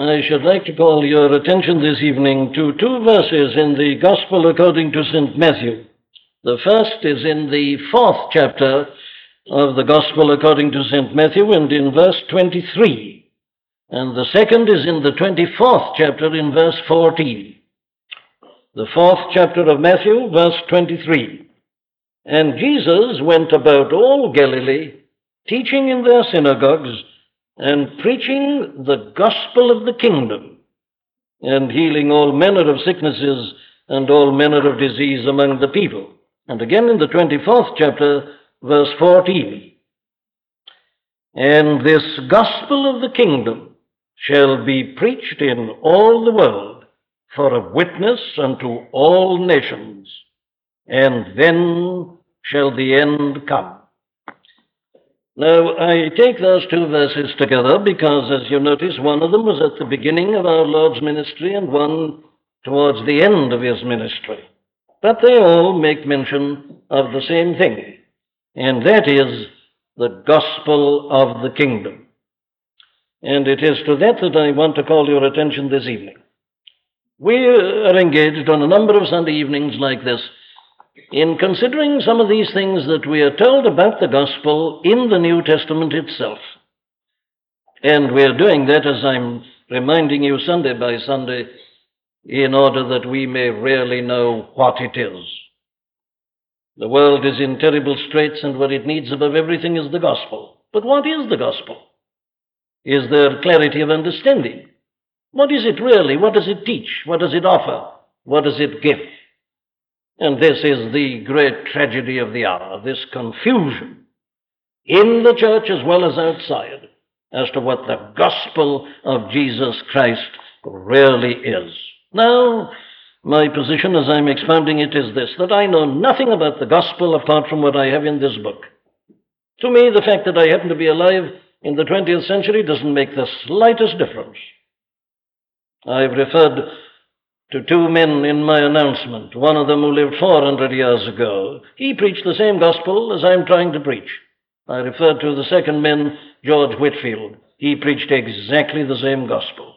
I should like to call your attention this evening to two verses in the Gospel according to St. Matthew. The first is in the fourth chapter of the Gospel according to St. Matthew and in verse 23. And the second is in the 24th chapter in verse 14. The fourth chapter of Matthew, verse 23. And Jesus went about all Galilee, teaching in their synagogues and preaching the gospel of the kingdom, and healing all manner of sicknesses and all manner of disease among the people. And again in the 24th chapter, verse 14. And this gospel of the kingdom shall be preached in all the world for a witness unto all nations, and then shall the end come. Now, I take those two verses together because, as you notice, one of them was at the beginning of our Lord's ministry and one towards the end of his ministry. But they all make mention of the same thing, and that is the gospel of the kingdom. And it is to that that I want to call your attention this evening. We are engaged on a number of Sunday evenings like this in considering some of these things that we are told about the gospel in the New Testament itself. And we're doing that, as I'm reminding you Sunday by Sunday, in order that we may really know what it is. The world is in terrible straits, and what it needs above everything is the gospel. But what is the gospel? Is there clarity of understanding? What is it really? What does it teach? What does it offer? What does it give? And this is the great tragedy of the hour this confusion in the church as well as outside as to what the gospel of Jesus Christ really is. Now, my position as I'm expounding it is this that I know nothing about the gospel apart from what I have in this book. To me, the fact that I happen to be alive in the 20th century doesn't make the slightest difference. I've referred to two men in my announcement, one of them who lived 400 years ago. He preached the same gospel as I'm trying to preach. I referred to the second man, George Whitefield. He preached exactly the same gospel.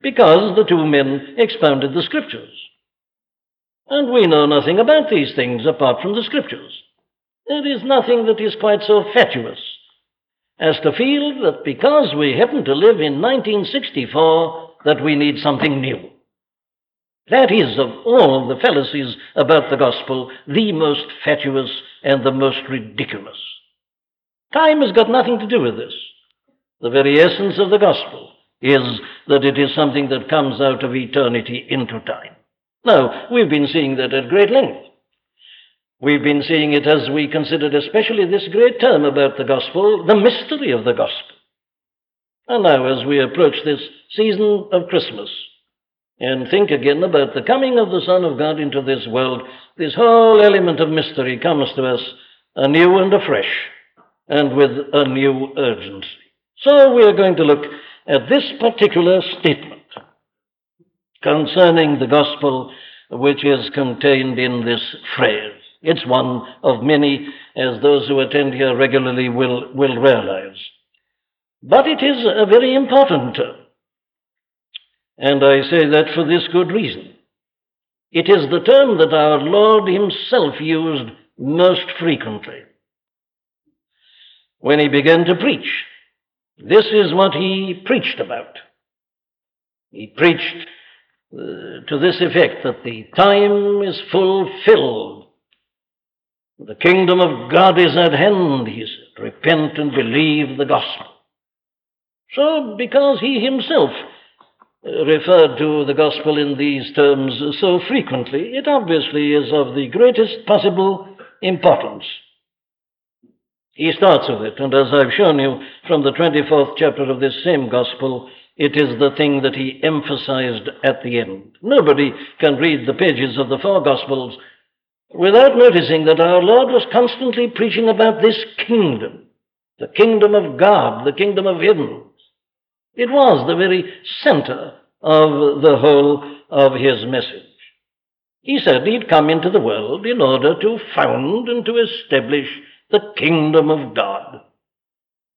Because the two men expounded the scriptures. And we know nothing about these things apart from the scriptures. There is nothing that is quite so fatuous as to feel that because we happen to live in 1964 that we need something new. That is, of all the fallacies about the gospel, the most fatuous and the most ridiculous. Time has got nothing to do with this. The very essence of the gospel is that it is something that comes out of eternity into time. Now, we've been seeing that at great length. We've been seeing it as we considered, especially this great term about the gospel, the mystery of the gospel. And now, as we approach this season of Christmas, and think again about the coming of the Son of God into this world, this whole element of mystery comes to us anew and afresh, and with a new urgency. So we are going to look at this particular statement concerning the gospel which is contained in this phrase. It's one of many, as those who attend here regularly will, will realize. But it is a very important term. And I say that for this good reason. It is the term that our Lord Himself used most frequently. When He began to preach, this is what He preached about. He preached uh, to this effect that the time is fulfilled. The kingdom of God is at hand, he said. Repent and believe the gospel. So, because he himself referred to the gospel in these terms so frequently, it obviously is of the greatest possible importance. He starts with it, and as I've shown you from the 24th chapter of this same gospel, it is the thing that he emphasized at the end. Nobody can read the pages of the four gospels without noticing that our Lord was constantly preaching about this kingdom, the kingdom of God, the kingdom of heaven. It was the very center of the whole of his message. He said he'd come into the world in order to found and to establish the kingdom of God.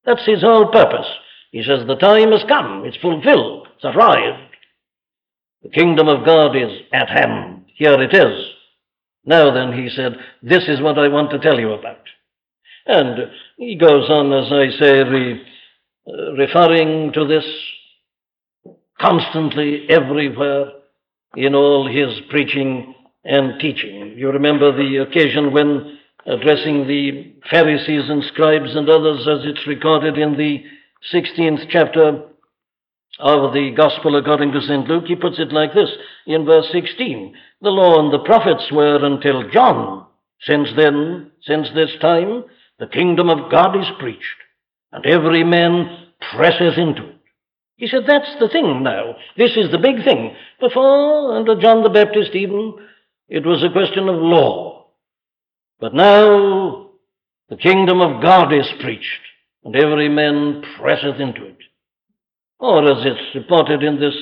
That's his whole purpose, He says, The time has come, it's fulfilled, it's arrived. The kingdom of God is at hand. Here it is. Now then, he said, This is what I want to tell you about. And he goes on, as I say, re, Uh, referring to this constantly everywhere in all his preaching and teaching. You remember the occasion when addressing the Pharisees and scribes and others, as it's recorded in the 16th chapter of the Gospel according to St. Luke, he puts it like this in verse 16 The law and the prophets were until John. Since then, since this time, the kingdom of God is preached, and every man presseth into it. He said, That's the thing now. This is the big thing. Before, under John the Baptist, even, it was a question of law. But now, the kingdom of God is preached, and every man presseth into it. Or, as it's reported in this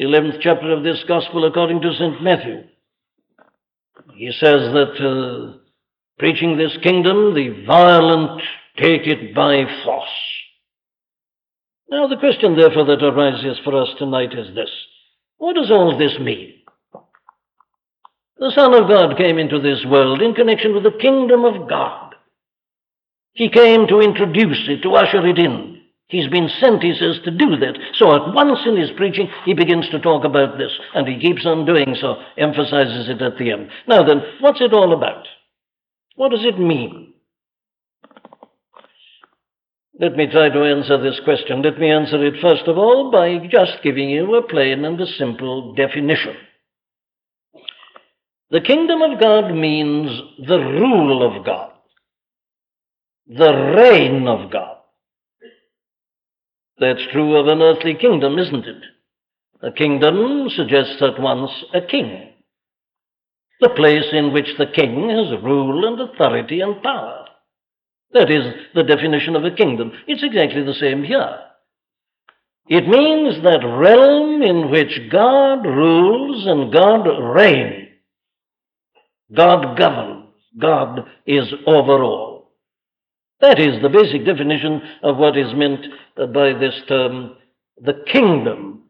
11th chapter of this Gospel according to St. Matthew, he says that uh, preaching this kingdom, the violent take it by force. Now, the question, therefore, that arises for us tonight is this What does all this mean? The Son of God came into this world in connection with the kingdom of God. He came to introduce it, to usher it in. He's been sent, he says, to do that. So at once in his preaching, he begins to talk about this, and he keeps on doing so, emphasizes it at the end. Now then, what's it all about? What does it mean? Let me try to answer this question. Let me answer it first of all by just giving you a plain and a simple definition. The kingdom of God means the rule of God, the reign of God. That's true of an earthly kingdom, isn't it? A kingdom suggests at once a king, the place in which the king has rule and authority and power. That is the definition of a kingdom. It's exactly the same here. It means that realm in which God rules and God reigns. God governs. God is over all. That is the basic definition of what is meant by this term, the kingdom.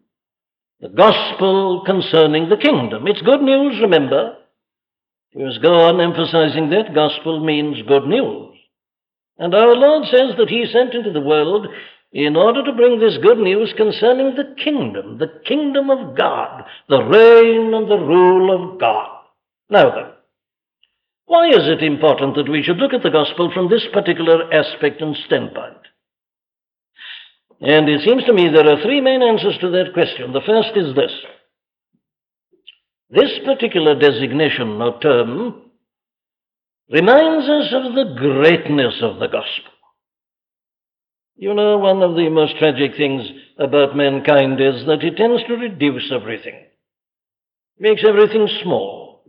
The gospel concerning the kingdom. It's good news, remember. We must go on emphasizing that. Gospel means good news. And our Lord says that He sent into the world in order to bring this good news concerning the kingdom, the kingdom of God, the reign and the rule of God. Now then, why is it important that we should look at the gospel from this particular aspect and standpoint? And it seems to me there are three main answers to that question. The first is this this particular designation or term reminds us of the greatness of the gospel. You know, one of the most tragic things about mankind is that it tends to reduce everything, makes everything small.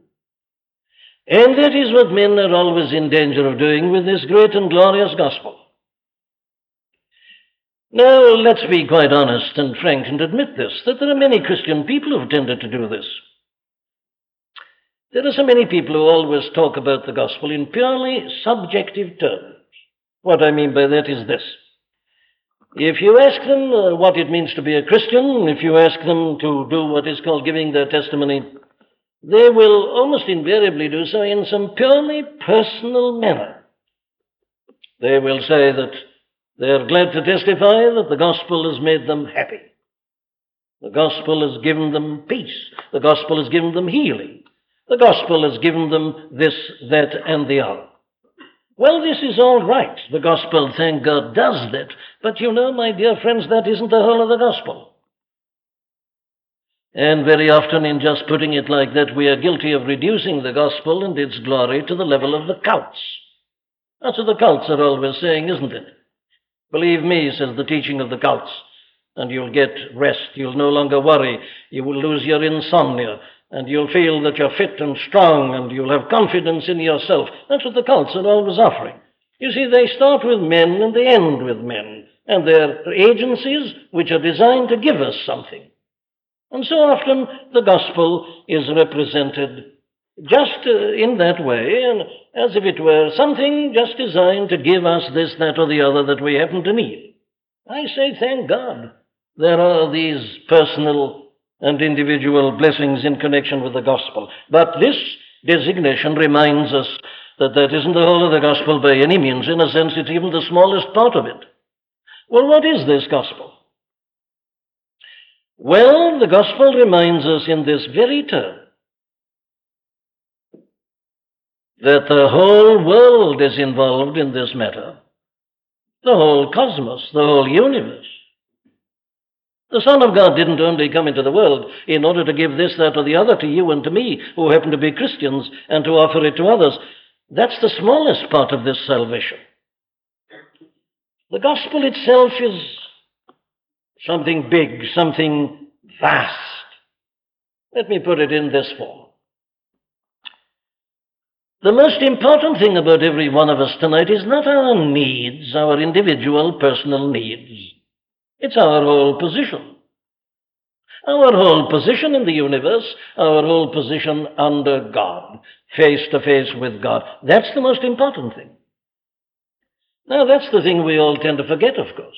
And that is what men are always in danger of doing with this great and glorious gospel. Now, let's be quite honest and frank and admit this that there are many Christian people who've tended to do this. There are so many people who always talk about the gospel in purely subjective terms. What I mean by that is this. If you ask them uh, what it means to be a Christian, if you ask them to do what is called giving their testimony, they will almost invariably do so in some purely personal manner. They will say that they are glad to testify that the gospel has made them happy. The gospel has given them peace. The gospel has given them healing. The gospel has given them this, that, and the other. Well, this is all right. The gospel, thank God, does that. But you know, my dear friends, that isn't the whole of the gospel. And very often, in just putting it like that, we are guilty of reducing the gospel and its glory to the level of the cults. That's what the cults are always saying, isn't it? Believe me, says the teaching of the cults, and you'll get rest. You'll no longer worry. You will lose your insomnia, and you'll feel that you're fit and strong, and you'll have confidence in yourself. That's what the cults are always offering. You see, they start with men and they end with men, and they're agencies which are designed to give us something. And so often the gospel is represented just uh, in that way, and as if it were something just designed to give us this, that, or the other that we happen to need. I say, thank God. There are these personal and individual blessings in connection with the gospel. But this designation reminds us that that isn't the whole of the gospel by any means. In a sense, it's even the smallest part of it. Well, what is this gospel? Well, the gospel reminds us in this very term that the whole world is involved in this matter, the whole cosmos, the whole universe. The Son of God didn't only come into the world in order to give this, that, or the other to you and to me, who happen to be Christians, and to offer it to others. That's the smallest part of this salvation. The gospel itself is something big, something vast. Let me put it in this form. The most important thing about every one of us tonight is not our needs, our individual personal needs. It's our whole position. Our whole position in the universe, our whole position under God, face to face with God. That's the most important thing. Now, that's the thing we all tend to forget, of course.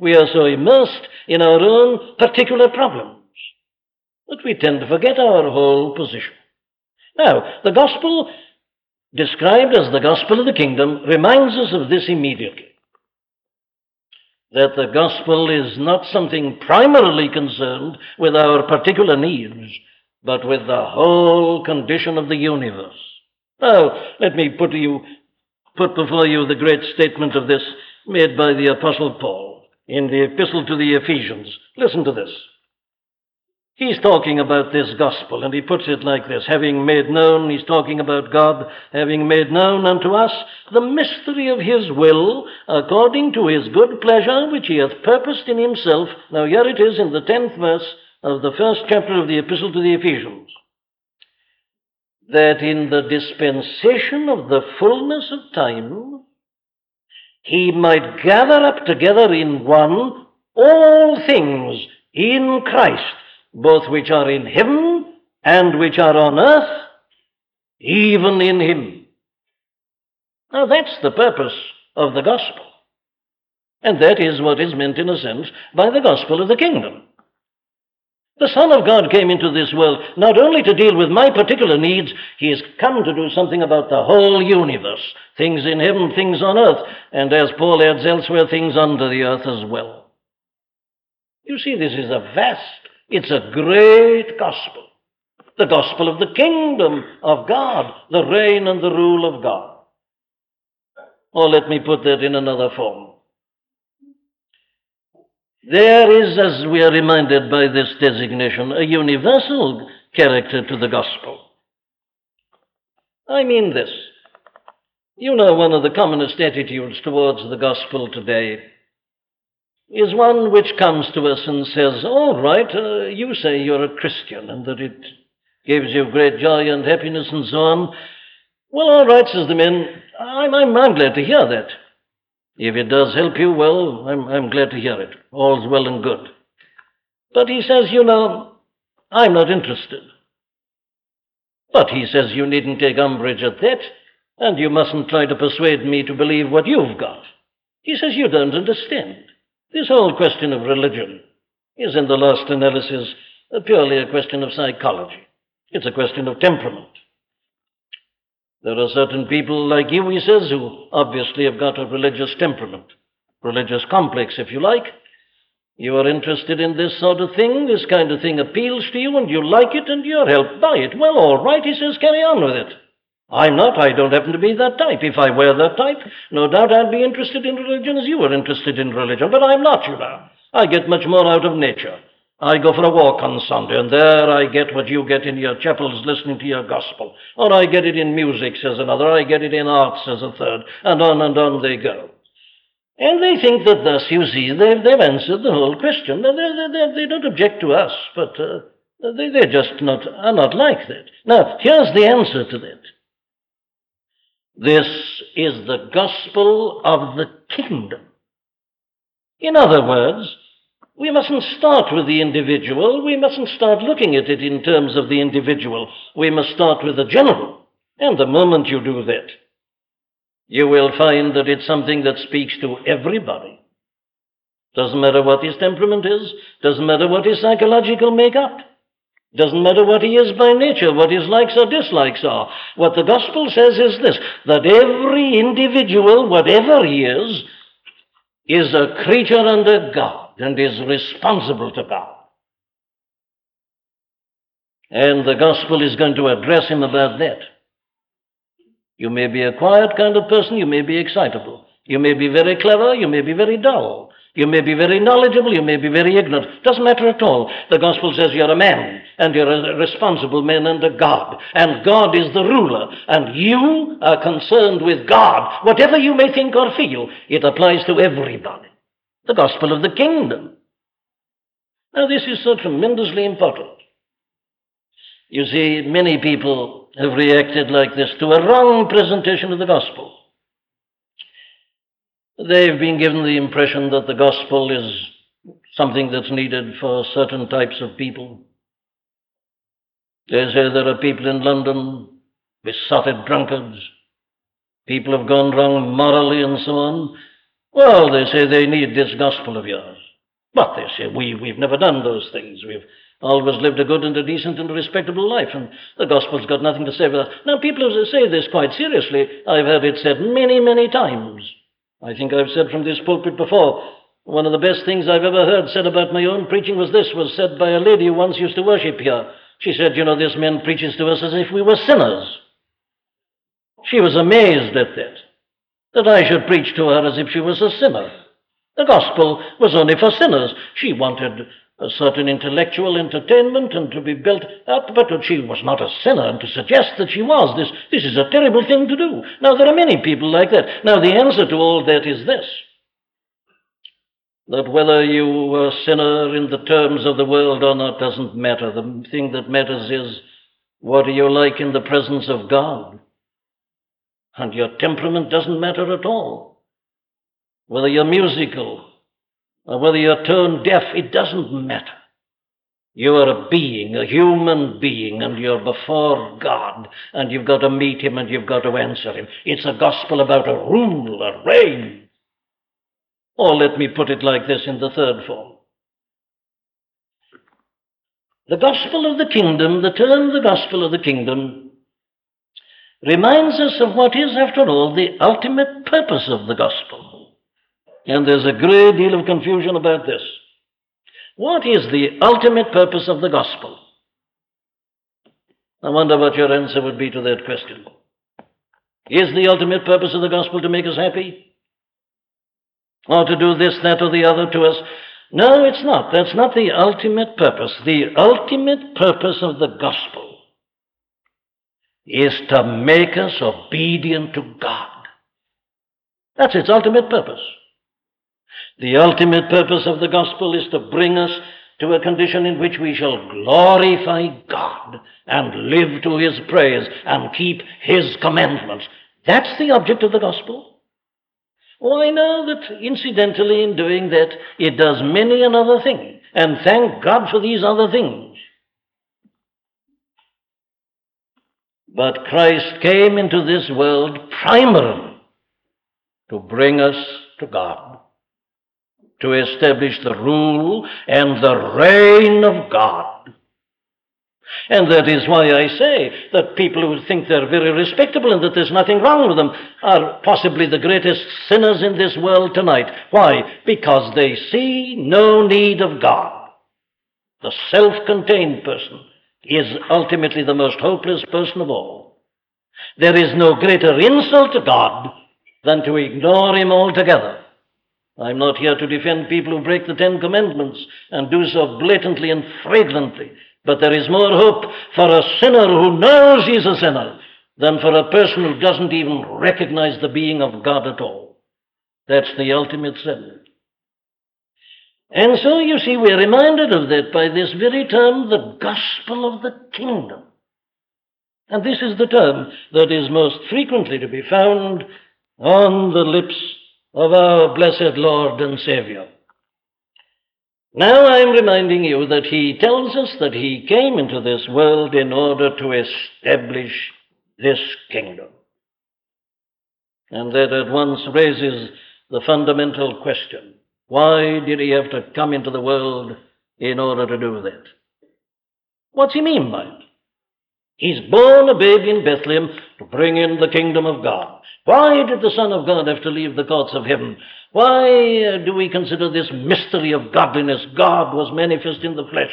We are so immersed in our own particular problems that we tend to forget our whole position. Now, the gospel, described as the gospel of the kingdom, reminds us of this immediately that the gospel is not something primarily concerned with our particular needs, but with the whole condition of the universe. Now, let me put, you, put before you the great statement of this made by the Apostle Paul in the Epistle to the Ephesians. Listen to this. He's talking about this gospel, and he puts it like this. Having made known, he's talking about God, having made known unto us the mystery of his will, according to his good pleasure, which he hath purposed in himself. Now, here it is in the tenth verse of the first chapter of the Epistle to the Ephesians. That in the dispensation of the fullness of time, he might gather up together in one all things in Christ both which are in heaven and which are on earth, even in him. Now that's the purpose of the gospel. And that is what is meant, in a sense, by the gospel of the kingdom. The Son of God came into this world not only to deal with my particular needs, He has come to do something about the whole universe things in heaven, things on earth, and as Paul adds elsewhere, things under the earth as well. You see, this is a vast it's a great gospel. The gospel of the kingdom of God, the reign and the rule of God. Or let me put that in another form. There is, as we are reminded by this designation, a universal character to the gospel. I mean this. You know, one of the commonest attitudes towards the gospel today is one which comes to us and says, All right, uh, you say you're a Christian and that it gives you great joy and happiness and so on. Well, all right, says the man, I'm, I'm, I'm glad to hear that. If it does help you, well, I'm, I'm glad to hear it. All's well and good. But he says, You know, I'm not interested. But he says, You needn't take umbrage at that, and you mustn't try to persuade me to believe what you've got. He says, You don't understand. This whole question of religion is, in the last analysis, purely a question of psychology. It's a question of temperament. There are certain people like you, he says, who obviously have got a religious temperament, religious complex, if you like. You are interested in this sort of thing, this kind of thing appeals to you, and you like it, and you're helped by it. Well, all right, he says, carry on with it. I'm not. I don't happen to be that type. If I were that type, no doubt I'd be interested in religion as you were interested in religion. But I'm not, you know. I get much more out of nature. I go for a walk on Sunday, and there I get what you get in your chapels listening to your gospel. Or I get it in music, says another. I get it in art, says a third. And on and on they go. And they think that thus, you see, they've, they've answered the whole question. They, they, they, don't object to us, but uh, they, they're just not, are not like that. Now, here's the answer to that. This is the gospel of the kingdom. In other words, we mustn't start with the individual. We mustn't start looking at it in terms of the individual. We must start with the general. And the moment you do that, you will find that it's something that speaks to everybody. Doesn't matter what his temperament is, doesn't matter what his psychological makeup. Doesn't matter what he is by nature, what his likes or dislikes are. What the gospel says is this that every individual, whatever he is, is a creature under God and is responsible to God. And the gospel is going to address him about that. You may be a quiet kind of person, you may be excitable. You may be very clever, you may be very dull. You may be very knowledgeable, you may be very ignorant. Doesn't matter at all. The gospel says you're a man, and you're a responsible man under God, and God is the ruler, and you are concerned with God. Whatever you may think or feel, it applies to everybody. The gospel of the kingdom. Now, this is so tremendously important. You see, many people have reacted like this to a wrong presentation of the gospel. They've been given the impression that the gospel is something that's needed for certain types of people. They say there are people in London, besotted drunkards, people have gone wrong morally and so on. Well, they say they need this gospel of yours. But they say, we, we've never done those things. We've always lived a good and a decent and a respectable life, and the gospel's got nothing to say with that. Now, people say this quite seriously. I've heard it said many, many times. I think I've said from this pulpit before, one of the best things I've ever heard said about my own preaching was this, was said by a lady who once used to worship here. She said, You know, this man preaches to us as if we were sinners. She was amazed at that, that I should preach to her as if she was a sinner. The gospel was only for sinners. She wanted a certain intellectual entertainment and to be built up, but she was not a sinner, and to suggest that she was, this, this is a terrible thing to do. Now, there are many people like that. Now, the answer to all that is this that whether you were a sinner in the terms of the world or not doesn't matter. The thing that matters is what are you like in the presence of God? And your temperament doesn't matter at all. Whether you're musical, or whether you're tone deaf, it doesn't matter. You are a being, a human being, and you're before God, and you've got to meet Him and you've got to answer Him. It's a gospel about a rule, a reign. Or let me put it like this in the third form. The gospel of the kingdom, the term the gospel of the kingdom, reminds us of what is, after all, the ultimate purpose of the gospel. And there's a great deal of confusion about this. What is the ultimate purpose of the gospel? I wonder what your answer would be to that question. Is the ultimate purpose of the gospel to make us happy? Or to do this, that, or the other to us? No, it's not. That's not the ultimate purpose. The ultimate purpose of the gospel is to make us obedient to God. That's its ultimate purpose. The ultimate purpose of the gospel is to bring us to a condition in which we shall glorify God and live to His praise and keep His commandments. That's the object of the gospel. Oh, I know that incidentally in doing that, it does many another thing. And thank God for these other things. But Christ came into this world primarily to bring us to God to establish the rule and the reign of God. And that is why I say that people who think they're very respectable and that there's nothing wrong with them are possibly the greatest sinners in this world tonight. Why? Because they see no need of God. The self contained person is ultimately the most hopeless person of all. There is no greater insult to God than to ignore Him altogether. I'm not here to defend people who break the Ten Commandments and do so blatantly and flagrantly. But there is more hope for a sinner who knows he's a sinner than for a person who doesn't even recognize the being of God at all. That's the ultimate sin. And so, you see, we're reminded of that by this very term, the gospel of the kingdom. And this is the term that is most frequently to be found on the lips of our blessed Lord and Savior. Now I'm reminding you that he tells us that he came into this world in order to establish this kingdom. And that at once raises the fundamental question Why did he have to come into the world in order to do that? What's he mean by it? He's born a baby in Bethlehem to bring in the kingdom of God. Why did the Son of God have to leave the courts of heaven? Why uh, do we consider this mystery of godliness? God was manifest in the flesh.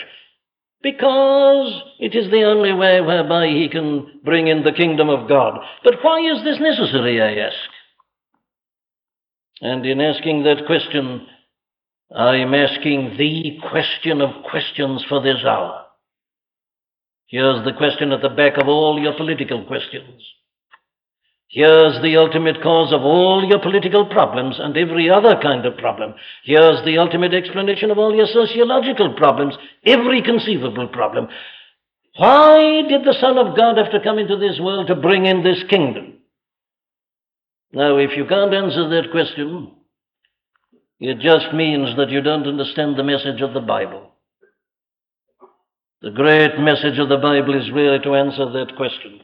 Because it is the only way whereby he can bring in the kingdom of God. But why is this necessary, I ask? And in asking that question, I'm asking the question of questions for this hour. Here's the question at the back of all your political questions. Here's the ultimate cause of all your political problems and every other kind of problem. Here's the ultimate explanation of all your sociological problems, every conceivable problem. Why did the Son of God have to come into this world to bring in this kingdom? Now, if you can't answer that question, it just means that you don't understand the message of the Bible. The great message of the Bible is really to answer that question.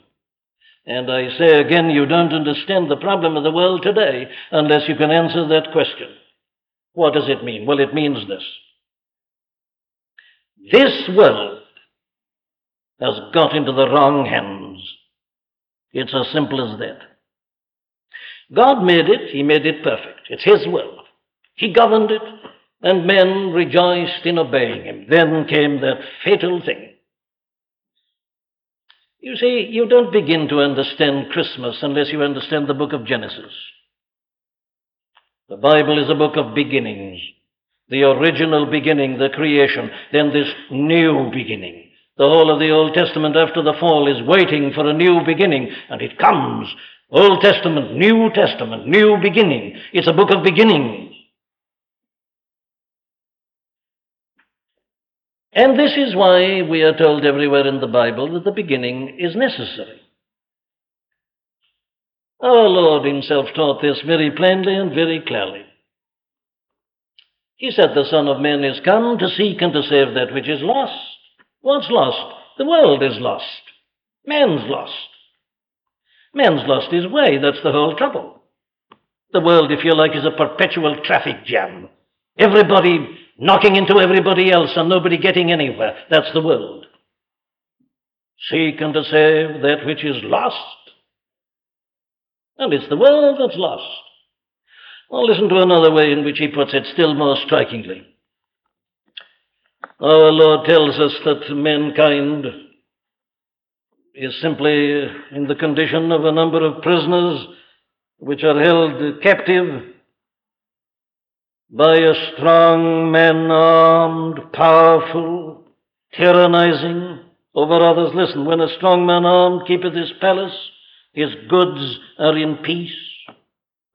And I say again, you don't understand the problem of the world today unless you can answer that question. What does it mean? Well, it means this. This world has got into the wrong hands. It's as simple as that. God made it, He made it perfect. It's His world. He governed it, and men rejoiced in obeying Him. Then came that fatal thing you see, you don't begin to understand Christmas unless you understand the book of Genesis. The Bible is a book of beginnings. The original beginning, the creation, then this new beginning. The whole of the Old Testament after the fall is waiting for a new beginning, and it comes. Old Testament, New Testament, new beginning. It's a book of beginnings. And this is why we are told everywhere in the Bible that the beginning is necessary. Our Lord Himself taught this very plainly and very clearly. He said, The Son of Man is come to seek and to save that which is lost. What's lost? The world is lost. Man's lost. Man's lost his way. That's the whole trouble. The world, if you like, is a perpetual traffic jam. Everybody knocking into everybody else and nobody getting anywhere. That's the world. Seek and to save that which is lost. And it's the world that's lost. Well, listen to another way in which he puts it still more strikingly. Our Lord tells us that mankind is simply in the condition of a number of prisoners which are held captive by a strong man armed, powerful, tyrannizing over others. Listen, when a strong man armed keepeth his palace, his goods are in peace.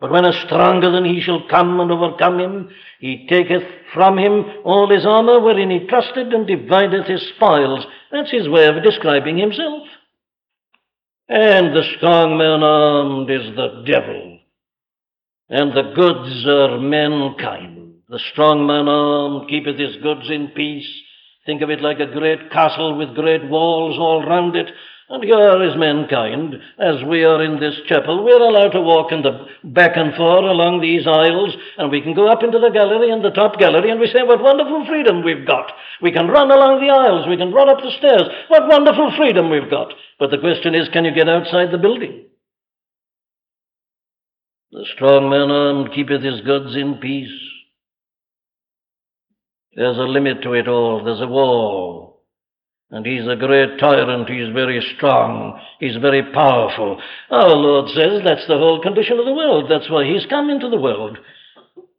But when a stronger than he shall come and overcome him, he taketh from him all his armor wherein he trusted and divideth his spoils. That's his way of describing himself. And the strong man armed is the devil and the goods are mankind. The strong man armed keepeth his goods in peace. Think of it like a great castle with great walls all round it. And here is mankind, as we are in this chapel. We're allowed to walk in the back and forth along these aisles, and we can go up into the gallery and the top gallery, and we say, What wonderful freedom we've got. We can run along the aisles, we can run up the stairs. What wonderful freedom we've got. But the question is, can you get outside the building? The strong man armed keepeth his goods in peace. There's a limit to it all. There's a wall. And he's a great tyrant. He's very strong. He's very powerful. Our Lord says that's the whole condition of the world. That's why he's come into the world.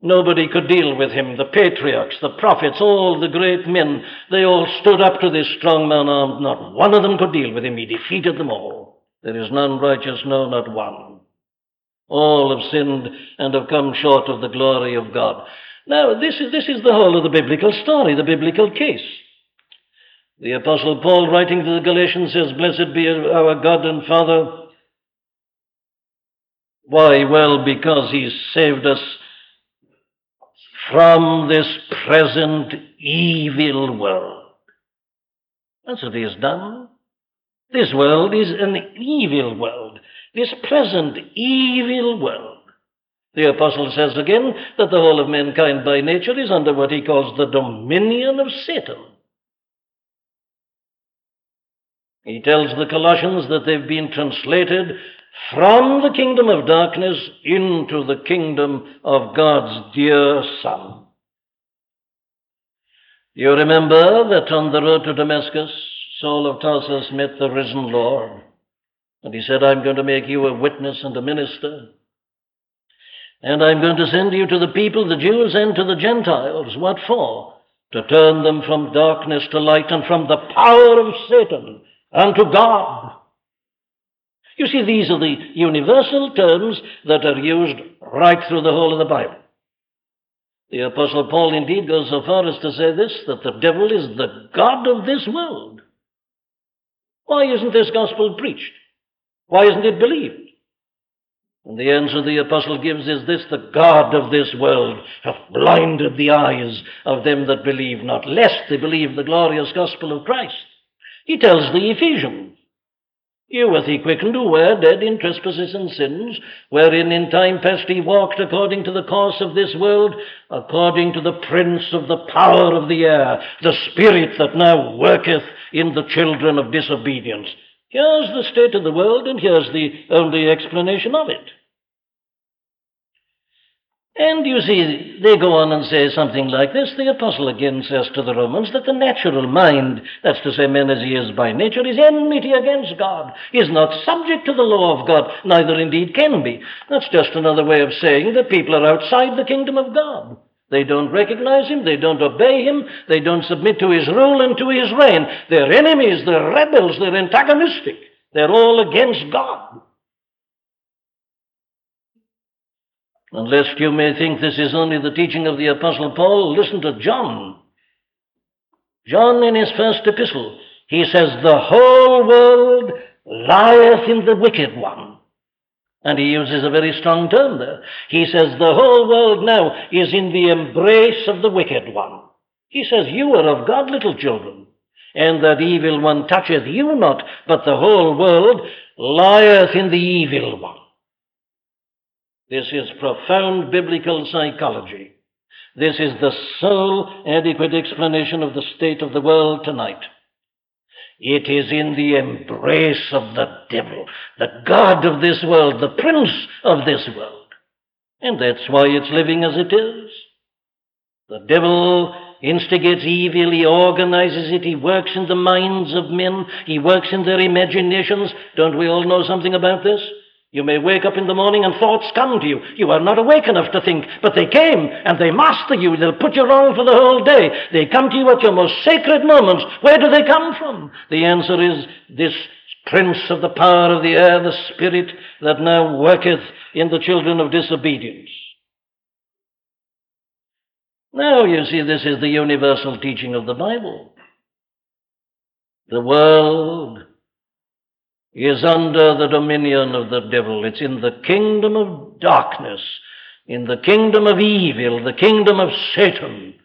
Nobody could deal with him. The patriarchs, the prophets, all the great men, they all stood up to this strong man armed. Not one of them could deal with him. He defeated them all. There is none righteous, no, not one. All have sinned and have come short of the glory of God. Now, this is, this is the whole of the biblical story, the biblical case. The Apostle Paul, writing to the Galatians, says, Blessed be our God and Father. Why? Well, because He saved us from this present evil world. That's what He has done. This world is an evil world this present evil world. The apostle says again that the whole of mankind by nature is under what he calls the dominion of Satan. He tells the Colossians that they've been translated from the kingdom of darkness into the kingdom of God's dear Son. You remember that on the road to Damascus, Saul of Tarsus met the risen Lord, and he said, I'm going to make you a witness and a minister. And I'm going to send you to the people, the Jews, and to the Gentiles. What for? To turn them from darkness to light and from the power of Satan unto God. You see, these are the universal terms that are used right through the whole of the Bible. The Apostle Paul indeed goes so far as to say this that the devil is the God of this world. Why isn't this gospel preached? Why isn't it believed? And the answer the apostle gives is this the God of this world hath blinded the eyes of them that believe not, lest they believe the glorious gospel of Christ. He tells the Ephesians, You were he quickened who were dead in trespasses and sins, wherein in time past he walked according to the course of this world, according to the prince of the power of the air, the spirit that now worketh in the children of disobedience Here's the state of the world, and here's the only explanation of it. And you see, they go on and say something like this. The apostle again says to the Romans that the natural mind, that's to say, man as he is by nature, is enmity against God, is not subject to the law of God, neither indeed can be. That's just another way of saying that people are outside the kingdom of God. They don't recognize him, they don't obey him, they don't submit to his rule and to his reign. They're enemies, they're rebels, they're antagonistic. They're all against God. And lest you may think this is only the teaching of the Apostle Paul, listen to John. John, in his first epistle, he says, The whole world lieth in the wicked one. And he uses a very strong term there. He says, The whole world now is in the embrace of the wicked one. He says, You are of God, little children, and that evil one toucheth you not, but the whole world lieth in the evil one. This is profound biblical psychology. This is the sole adequate explanation of the state of the world tonight. It is in the embrace of the devil, the God of this world, the prince of this world. And that's why it's living as it is. The devil instigates evil, he organizes it, he works in the minds of men, he works in their imaginations. Don't we all know something about this? You may wake up in the morning and thoughts come to you. You are not awake enough to think, but they came and they master you. They'll put you wrong for the whole day. They come to you at your most sacred moments. Where do they come from? The answer is this prince of the power of the air, the spirit that now worketh in the children of disobedience. Now you see, this is the universal teaching of the Bible. The world is under the dominion of the devil. It's in the kingdom of darkness, in the kingdom of evil, the kingdom of Satan,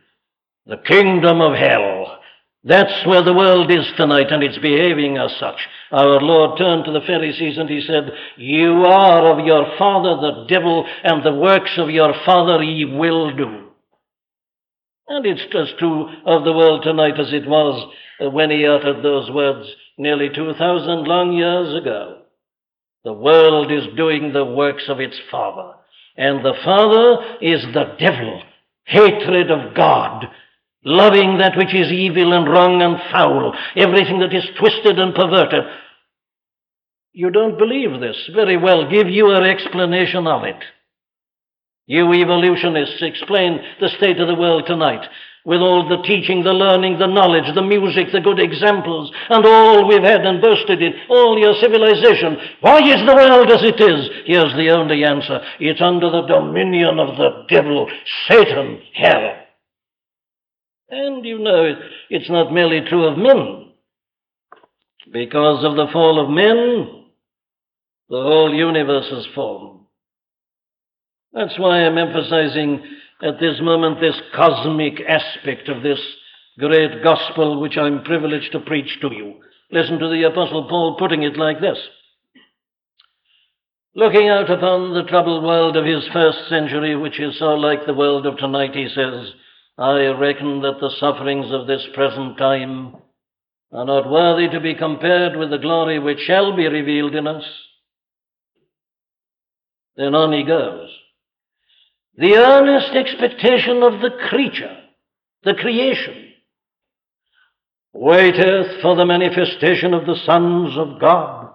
the kingdom of hell. That's where the world is tonight, and it's behaving as such. Our Lord turned to the Pharisees and he said, You are of your father the devil, and the works of your father ye will do. And it's as true of the world tonight as it was when he uttered those words nearly 2,000 long years ago. The world is doing the works of its father, and the father is the devil, hatred of God, loving that which is evil and wrong and foul, everything that is twisted and perverted. You don't believe this. Very well, give you an explanation of it. You evolutionists explain the state of the world tonight with all the teaching, the learning, the knowledge, the music, the good examples, and all we've had and boasted in, all your civilization. Why is the world as it is? Here's the only answer. It's under the dominion of the devil, Satan, hell. And you know, it's not merely true of men. Because of the fall of men, the whole universe has fallen. That's why I'm emphasizing at this moment this cosmic aspect of this great gospel which I'm privileged to preach to you. Listen to the Apostle Paul putting it like this Looking out upon the troubled world of his first century, which is so like the world of tonight, he says, I reckon that the sufferings of this present time are not worthy to be compared with the glory which shall be revealed in us. Then on he goes. The earnest expectation of the creature, the creation, waiteth for the manifestation of the sons of God.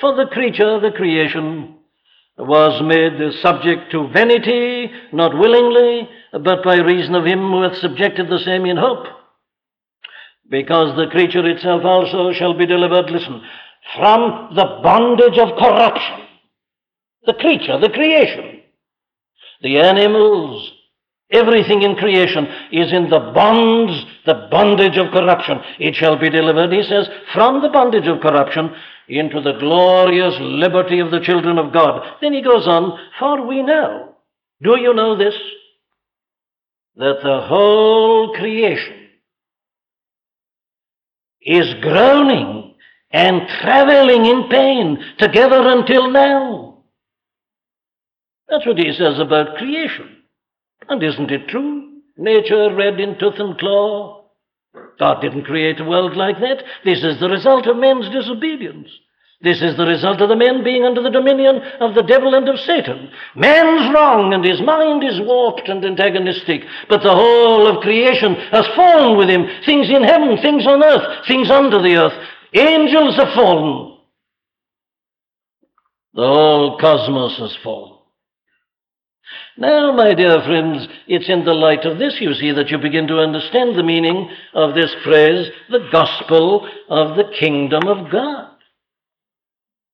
For the creature, the creation, was made subject to vanity, not willingly, but by reason of him who hath subjected the same in hope. Because the creature itself also shall be delivered, listen, from the bondage of corruption. The creature, the creation. The animals, everything in creation is in the bonds, the bondage of corruption. It shall be delivered, he says, from the bondage of corruption into the glorious liberty of the children of God. Then he goes on, for we know. Do you know this? That the whole creation is groaning and traveling in pain together until now. That's what he says about creation. And isn't it true? Nature red in tooth and claw. God didn't create a world like that. This is the result of men's disobedience. This is the result of the men being under the dominion of the devil and of Satan. Man's wrong and his mind is warped and antagonistic, but the whole of creation has fallen with him. Things in heaven, things on earth, things under the earth. Angels have fallen. The whole cosmos has fallen. Now, my dear friends, it's in the light of this, you see, that you begin to understand the meaning of this phrase, the gospel of the kingdom of God.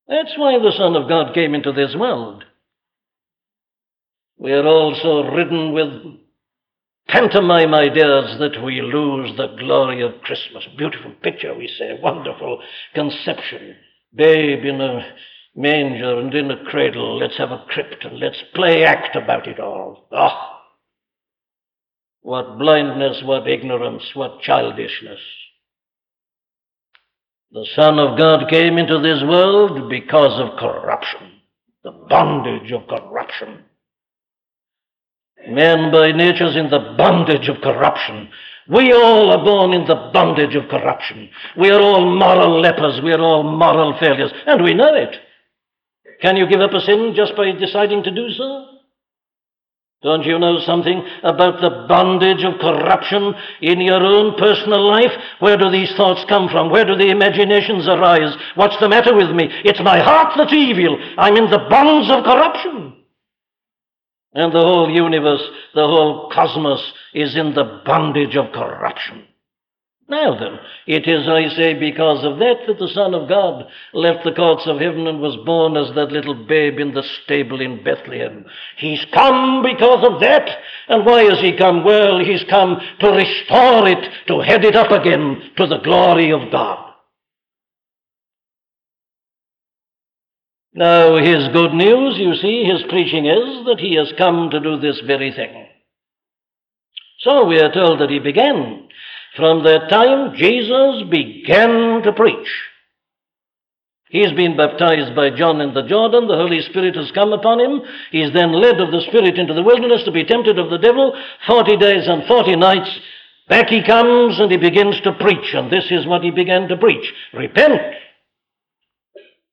That's why the Son of God came into this world. We are also ridden with pantomime ideas that we lose the glory of Christmas. Beautiful picture, we say, wonderful conception. Babe in a manger and in a cradle. Let's have a crypt and let's play act about it all. Ah! What blindness, what ignorance, what childishness. The Son of God came into this world because of corruption, the bondage of corruption. Man by nature is in the bondage of corruption. We all are born in the bondage of corruption. We are all moral lepers. We are all moral failures. And we know it. Can you give up a sin just by deciding to do so? Don't you know something about the bondage of corruption in your own personal life? Where do these thoughts come from? Where do the imaginations arise? What's the matter with me? It's my heart that's evil. I'm in the bonds of corruption. And the whole universe, the whole cosmos is in the bondage of corruption. Now then, it is, I say, because of that that the Son of God left the courts of heaven and was born as that little babe in the stable in Bethlehem. He's come because of that. And why has he come? Well, he's come to restore it, to head it up again to the glory of God. Now, his good news, you see, his preaching is that he has come to do this very thing. So we are told that he began from the time Jesus began to preach. He's been baptized by John in the Jordan. The Holy Spirit has come upon him. He's then led of the Spirit into the wilderness to be tempted of the devil. Forty days and forty nights. Back he comes and he begins to preach. And this is what he began to preach Repent.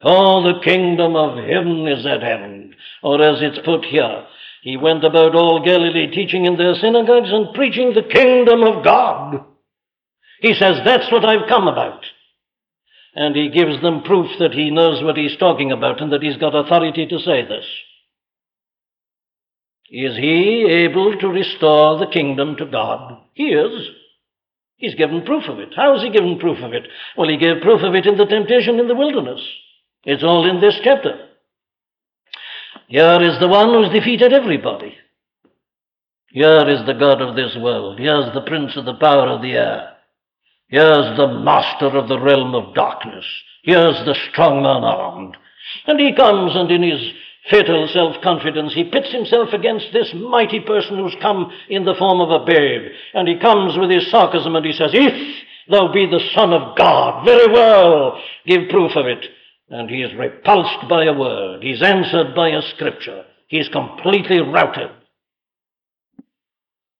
For the kingdom of heaven is at hand. Or as it's put here, he went about all Galilee teaching in their synagogues and preaching the kingdom of God. He says, That's what I've come about. And he gives them proof that he knows what he's talking about and that he's got authority to say this. Is he able to restore the kingdom to God? He is. He's given proof of it. How has he given proof of it? Well, he gave proof of it in the temptation in the wilderness. It's all in this chapter. Here is the one who's defeated everybody. Here is the God of this world. Here's the prince of the power of the air. Here's the master of the realm of darkness. Here's the strong man armed. And he comes and in his fatal self-confidence, he pits himself against this mighty person who's come in the form of a babe. And he comes with his sarcasm and he says, If thou be the Son of God, very well, give proof of it. and he is repulsed by a word, he's answered by a scripture, he's completely routed.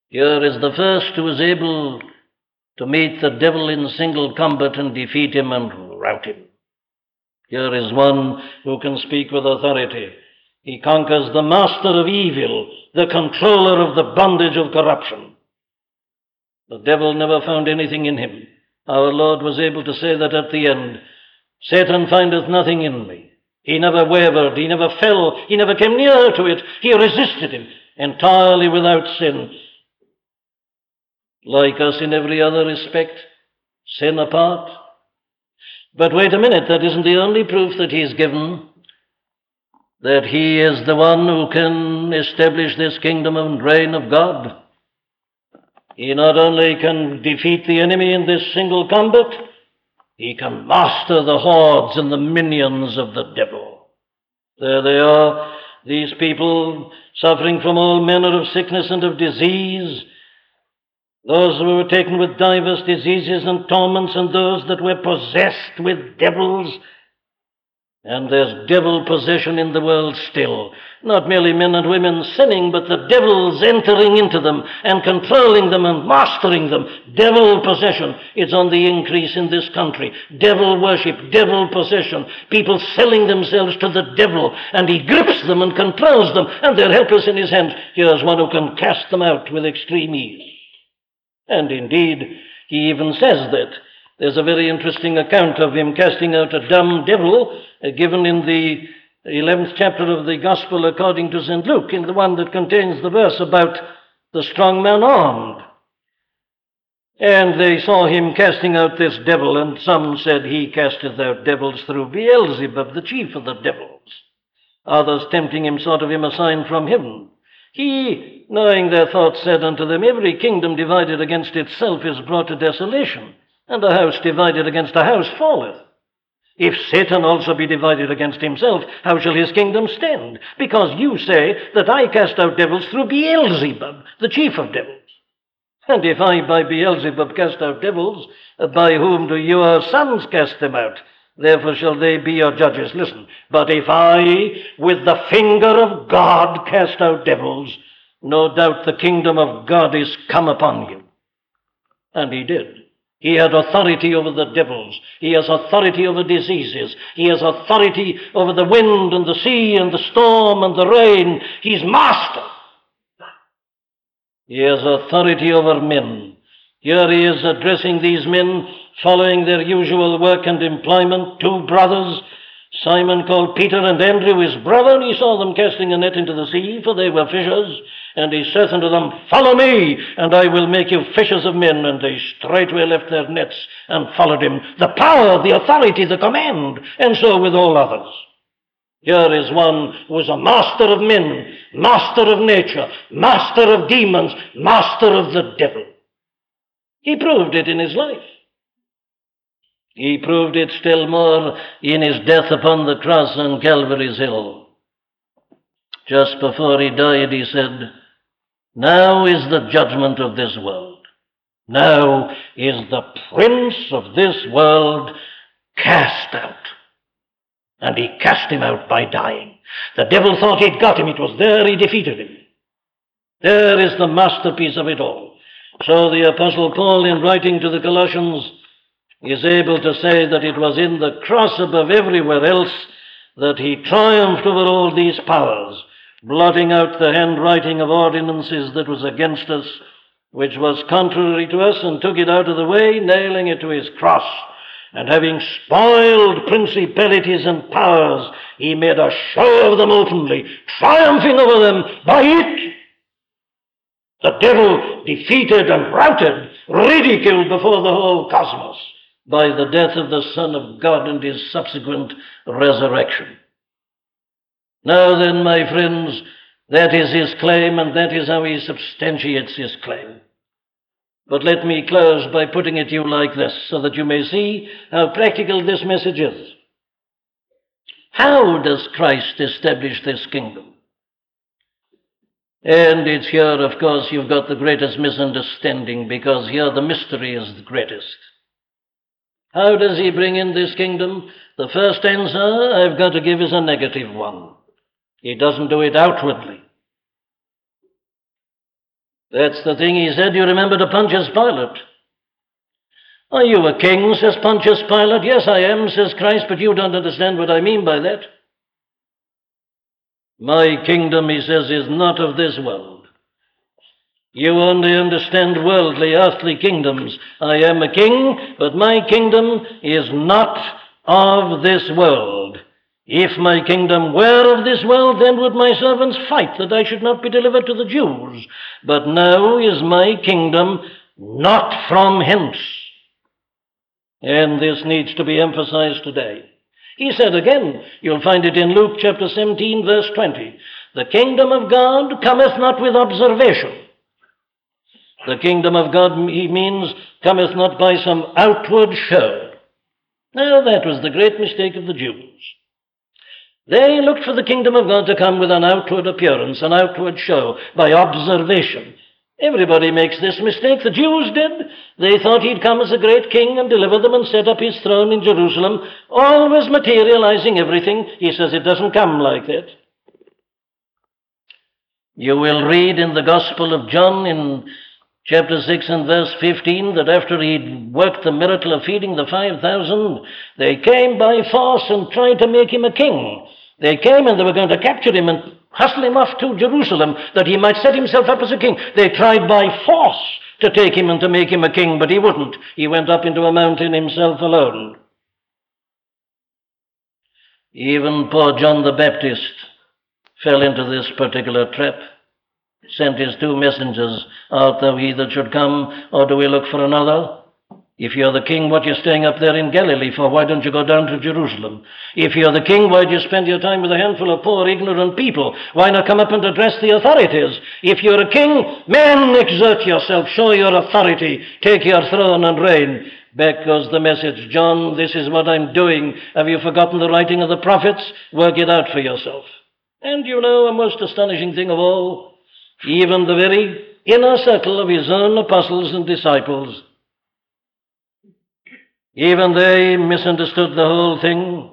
Here is the first who is able to meet the devil in single combat and defeat him and rout him. Here is one who can speak with authority. He conquers the master of evil, the controller of the bondage of corruption. The devil never found anything in him. Our Lord was able to say that at the end Satan findeth nothing in me. He never wavered, he never fell, he never came near to it. He resisted him entirely without sin. Like us in every other respect, sin apart. But wait a minute, that isn't the only proof that he's given that he is the one who can establish this kingdom and reign of God. He not only can defeat the enemy in this single combat, he can master the hordes and the minions of the devil. There they are, these people suffering from all manner of sickness and of disease, those who were taken with divers diseases and torments, and those that were possessed with devils. And there's devil possession in the world still. Not merely men and women sinning, but the devils entering into them and controlling them and mastering them. Devil possession. It's on the increase in this country. Devil worship, devil possession. People selling themselves to the devil, and he grips them and controls them, and they're helpless in his hands. Here's one who can cast them out with extreme ease. And indeed, he even says that. There's a very interesting account of him casting out a dumb devil uh, given in the 11th chapter of the Gospel according to St. Luke, in the one that contains the verse about the strong man armed. And they saw him casting out this devil, and some said he casteth out devils through Beelzebub, the chief of the devils. Others tempting him sought of him a sign from heaven. He, knowing their thoughts, said unto them, Every kingdom divided against itself is brought to desolation, and a house divided against a house falleth. If Satan also be divided against himself, how shall his kingdom stand? Because you say that I cast out devils through Beelzebub, the chief of devils. And if I by Beelzebub cast out devils, by whom do your sons cast them out? Therefore shall they be your judges. Listen, but if I with the finger of God cast out devils, no doubt the kingdom of God is come upon you. And he did. He had authority over the devils. He has authority over diseases. He has authority over the wind and the sea and the storm and the rain. He's master. He has authority over men. Here he is addressing these men following their usual work and employment, two brothers, Simon called Peter and Andrew his brother, he saw them casting a net into the sea, for they were fishers. And he saith unto them, Follow me, and I will make you fishers of men. And they straightway left their nets and followed him. The power, the authority, the command, and so with all others. Here is one who is a master of men, master of nature, master of demons, master of the devil. He proved it in his life. He proved it still more in his death upon the cross on Calvary's Hill. Just before he died, he said, Now is the judgment of this world. Now is the prince of this world cast out. And he cast him out by dying. The devil thought he'd got him. It was there he defeated him. There is the masterpiece of it all. So the Apostle Paul, in writing to the Colossians, is able to say that it was in the cross above everywhere else that he triumphed over all these powers, blotting out the handwriting of ordinances that was against us, which was contrary to us, and took it out of the way, nailing it to his cross. And having spoiled principalities and powers, he made a show of them openly, triumphing over them by it. The devil defeated and routed, ridiculed before the whole cosmos by the death of the Son of God and his subsequent resurrection. Now then, my friends, that is his claim, and that is how he substantiates his claim. But let me close by putting it to you like this, so that you may see how practical this message is. How does Christ establish this kingdom? And it's here, of course, you've got the greatest misunderstanding, because here the mystery is the greatest. How does he bring in this kingdom? The first answer I've got to give is a negative one. He doesn't do it outwardly. That's the thing he said, you remember to Pontius Pilate. Are you a king? says Pontius Pilate. Yes, I am, says Christ, but you don't understand what I mean by that. My kingdom, he says, is not of this world. You only understand worldly, earthly kingdoms. I am a king, but my kingdom is not of this world. If my kingdom were of this world, then would my servants fight that I should not be delivered to the Jews. But now is my kingdom not from hence. And this needs to be emphasized today. He said again, you'll find it in Luke chapter 17, verse 20, the kingdom of God cometh not with observation. The kingdom of God, he means, cometh not by some outward show. Now, that was the great mistake of the Jews. They looked for the kingdom of God to come with an outward appearance, an outward show, by observation. Everybody makes this mistake. The Jews did. They thought he'd come as a great king and deliver them and set up his throne in Jerusalem, always materializing everything. He says it doesn't come like that. You will read in the Gospel of John in chapter 6 and verse 15 that after he'd worked the miracle of feeding the 5,000, they came by force and tried to make him a king. They came and they were going to capture him and hustle him off to Jerusalem that he might set himself up as a king. They tried by force to take him and to make him a king, but he wouldn't. He went up into a mountain himself alone. Even poor John the Baptist fell into this particular trap. Sent his two messengers, Art thou he that should come, or do we look for another? If you're the king, what are you staying up there in Galilee for? Why don't you go down to Jerusalem? If you're the king, why do you spend your time with a handful of poor, ignorant people? Why not come up and address the authorities? If you're a king, man, exert yourself, show your authority, take your throne and reign. Back goes the message John, this is what I'm doing. Have you forgotten the writing of the prophets? Work it out for yourself. And you know a most astonishing thing of all? Even the very inner circle of his own apostles and disciples even they misunderstood the whole thing.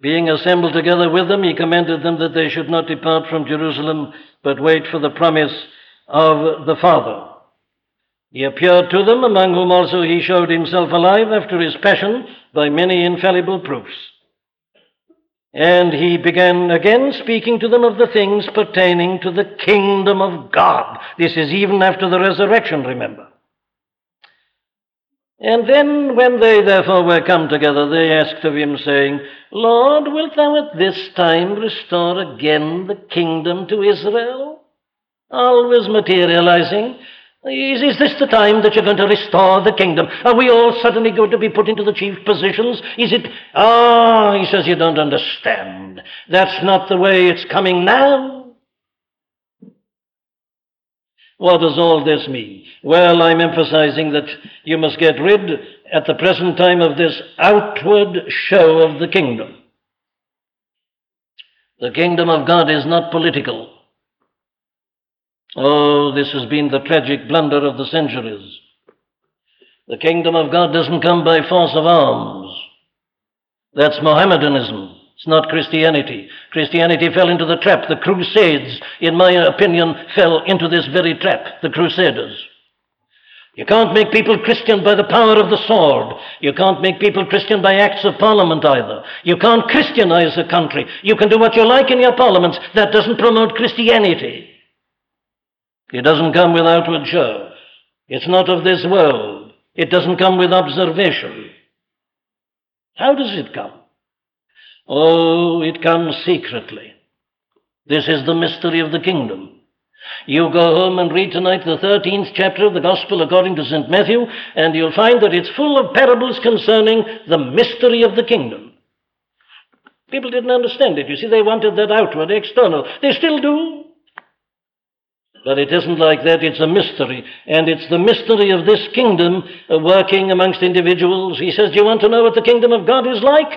Being assembled together with them, he commanded them that they should not depart from Jerusalem, but wait for the promise of the Father. He appeared to them, among whom also he showed himself alive after his passion by many infallible proofs. And he began again speaking to them of the things pertaining to the kingdom of God. This is even after the resurrection, remember. And then, when they therefore were come together, they asked of him, saying, Lord, wilt thou at this time restore again the kingdom to Israel? Always materializing. Is, is this the time that you're going to restore the kingdom? Are we all suddenly going to be put into the chief positions? Is it? Ah, oh, he says, you don't understand. That's not the way it's coming now. What does all this mean? Well, I'm emphasizing that you must get rid at the present time of this outward show of the kingdom. The kingdom of God is not political. Oh, this has been the tragic blunder of the centuries. The kingdom of God doesn't come by force of arms. That's Mohammedanism. It's not Christianity. Christianity fell into the trap. The Crusades, in my opinion, fell into this very trap. The Crusaders. You can't make people Christian by the power of the sword. You can't make people Christian by acts of parliament either. You can't Christianize a country. You can do what you like in your parliaments. That doesn't promote Christianity. It doesn't come with outward show. It's not of this world. It doesn't come with observation. How does it come? Oh, it comes secretly. This is the mystery of the kingdom. You go home and read tonight the 13th chapter of the Gospel according to St. Matthew, and you'll find that it's full of parables concerning the mystery of the kingdom. People didn't understand it. You see, they wanted that outward, external. They still do. But it isn't like that. It's a mystery. And it's the mystery of this kingdom uh, working amongst individuals. He says, Do you want to know what the kingdom of God is like?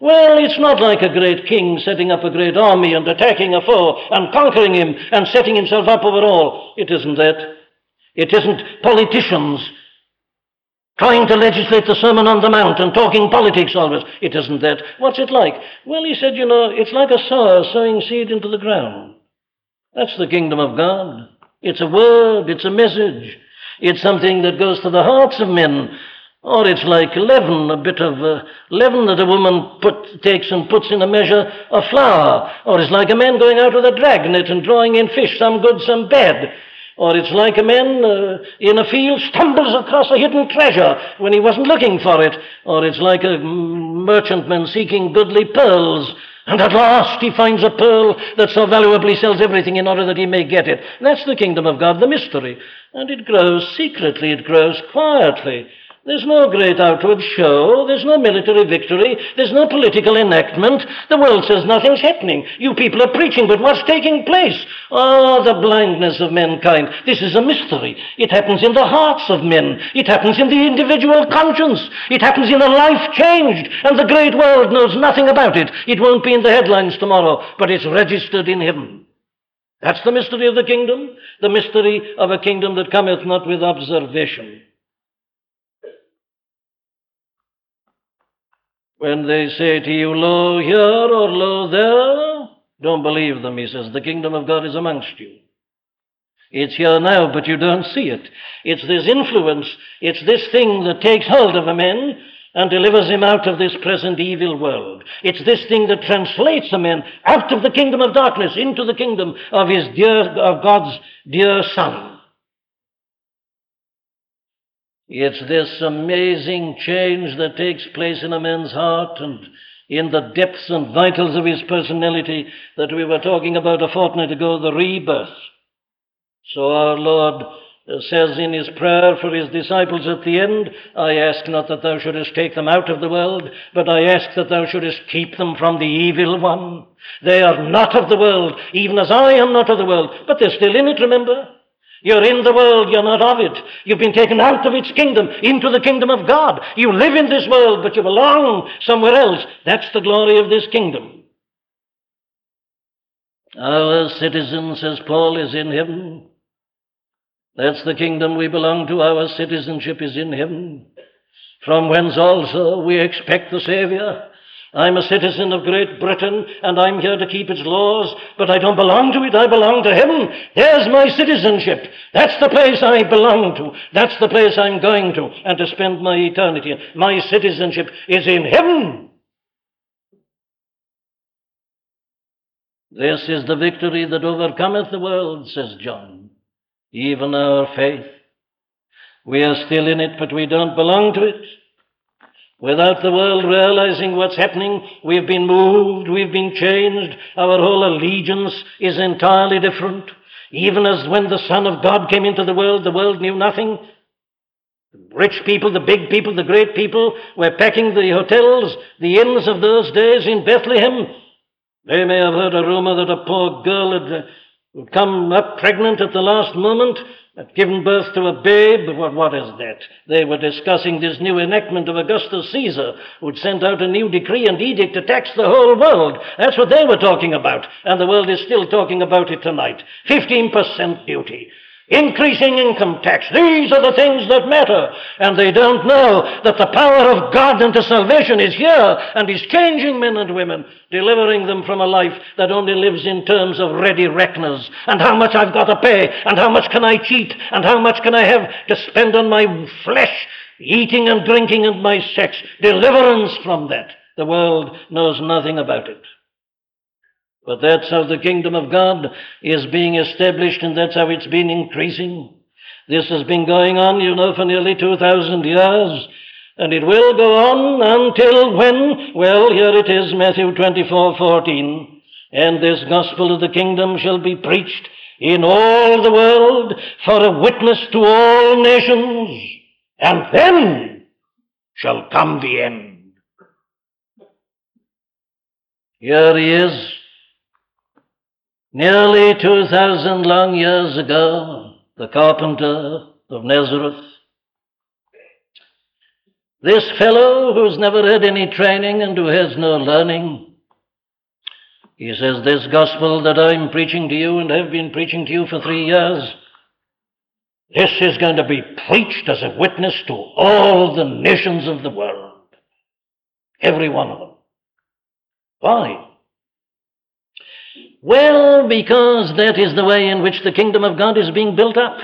Well, it's not like a great king setting up a great army and attacking a foe and conquering him and setting himself up over all. It isn't that. It isn't politicians trying to legislate the Sermon on the Mount and talking politics always. It isn't that. What's it like? Well, he said, you know, it's like a sower sowing seed into the ground. That's the kingdom of God. It's a word, it's a message, it's something that goes to the hearts of men. Or it's like leaven, a bit of uh, leaven that a woman put, takes and puts in a measure of flour. Or it's like a man going out with a dragnet and drawing in fish, some good, some bad. Or it's like a man uh, in a field stumbles across a hidden treasure when he wasn't looking for it. Or it's like a merchantman seeking goodly pearls. And at last he finds a pearl that so valuably sells everything in order that he may get it. That's the kingdom of God, the mystery. And it grows secretly, it grows quietly. There's no great outward show. There's no military victory. There's no political enactment. The world says nothing's happening. You people are preaching, but what's taking place? Oh, the blindness of mankind. This is a mystery. It happens in the hearts of men. It happens in the individual conscience. It happens in a life changed, and the great world knows nothing about it. It won't be in the headlines tomorrow, but it's registered in heaven. That's the mystery of the kingdom, the mystery of a kingdom that cometh not with observation. When they say to you, Lo here or lo there, don't believe them, he says. The kingdom of God is amongst you. It's here now, but you don't see it. It's this influence, it's this thing that takes hold of a man and delivers him out of this present evil world. It's this thing that translates a man out of the kingdom of darkness into the kingdom of his dear, of God's dear Son. It's this amazing change that takes place in a man's heart and in the depths and vitals of his personality that we were talking about a fortnight ago, the rebirth. So our Lord says in his prayer for his disciples at the end, I ask not that thou shouldest take them out of the world, but I ask that thou shouldest keep them from the evil one. They are not of the world, even as I am not of the world, but they're still in it, remember? You're in the world, you're not of it. You've been taken out of its kingdom into the kingdom of God. You live in this world, but you belong somewhere else. That's the glory of this kingdom. Our citizen, says Paul, is in heaven. That's the kingdom we belong to. Our citizenship is in heaven, from whence also we expect the Savior I'm a citizen of Great Britain and I'm here to keep its laws, but I don't belong to it. I belong to heaven. There's my citizenship. That's the place I belong to. That's the place I'm going to and to spend my eternity. My citizenship is in heaven. This is the victory that overcometh the world, says John, even our faith. We are still in it, but we don't belong to it. Without the world realizing what's happening, we've been moved, we've been changed, our whole allegiance is entirely different. Even as when the Son of God came into the world, the world knew nothing. The rich people, the big people, the great people were packing the hotels, the inns of those days in Bethlehem. They may have heard a rumor that a poor girl had uh, come up pregnant at the last moment had given birth to a babe. What, what is that? They were discussing this new enactment of Augustus Caesar, who'd sent out a new decree and edict to tax the whole world. That's what they were talking about, and the world is still talking about it tonight. 15% duty. Increasing income tax. These are the things that matter. And they don't know that the power of God unto salvation is here and is changing men and women, delivering them from a life that only lives in terms of ready reckoners and how much I've got to pay and how much can I cheat and how much can I have to spend on my flesh, eating and drinking and my sex. Deliverance from that. The world knows nothing about it. But that's how the kingdom of God is being established, and that's how it's been increasing. This has been going on, you know, for nearly 2,000 years, and it will go on until when? Well, here it is, Matthew 24 14. And this gospel of the kingdom shall be preached in all the world for a witness to all nations, and then shall come the end. Here he is, Nearly 2,000 long years ago, the carpenter of Nazareth, this fellow who's never had any training and who has no learning, he says, This gospel that I'm preaching to you and have been preaching to you for three years, This is going to be preached as a witness to all the nations of the world. Every one of them. Why? Well, because that is the way in which the kingdom of God is being built up.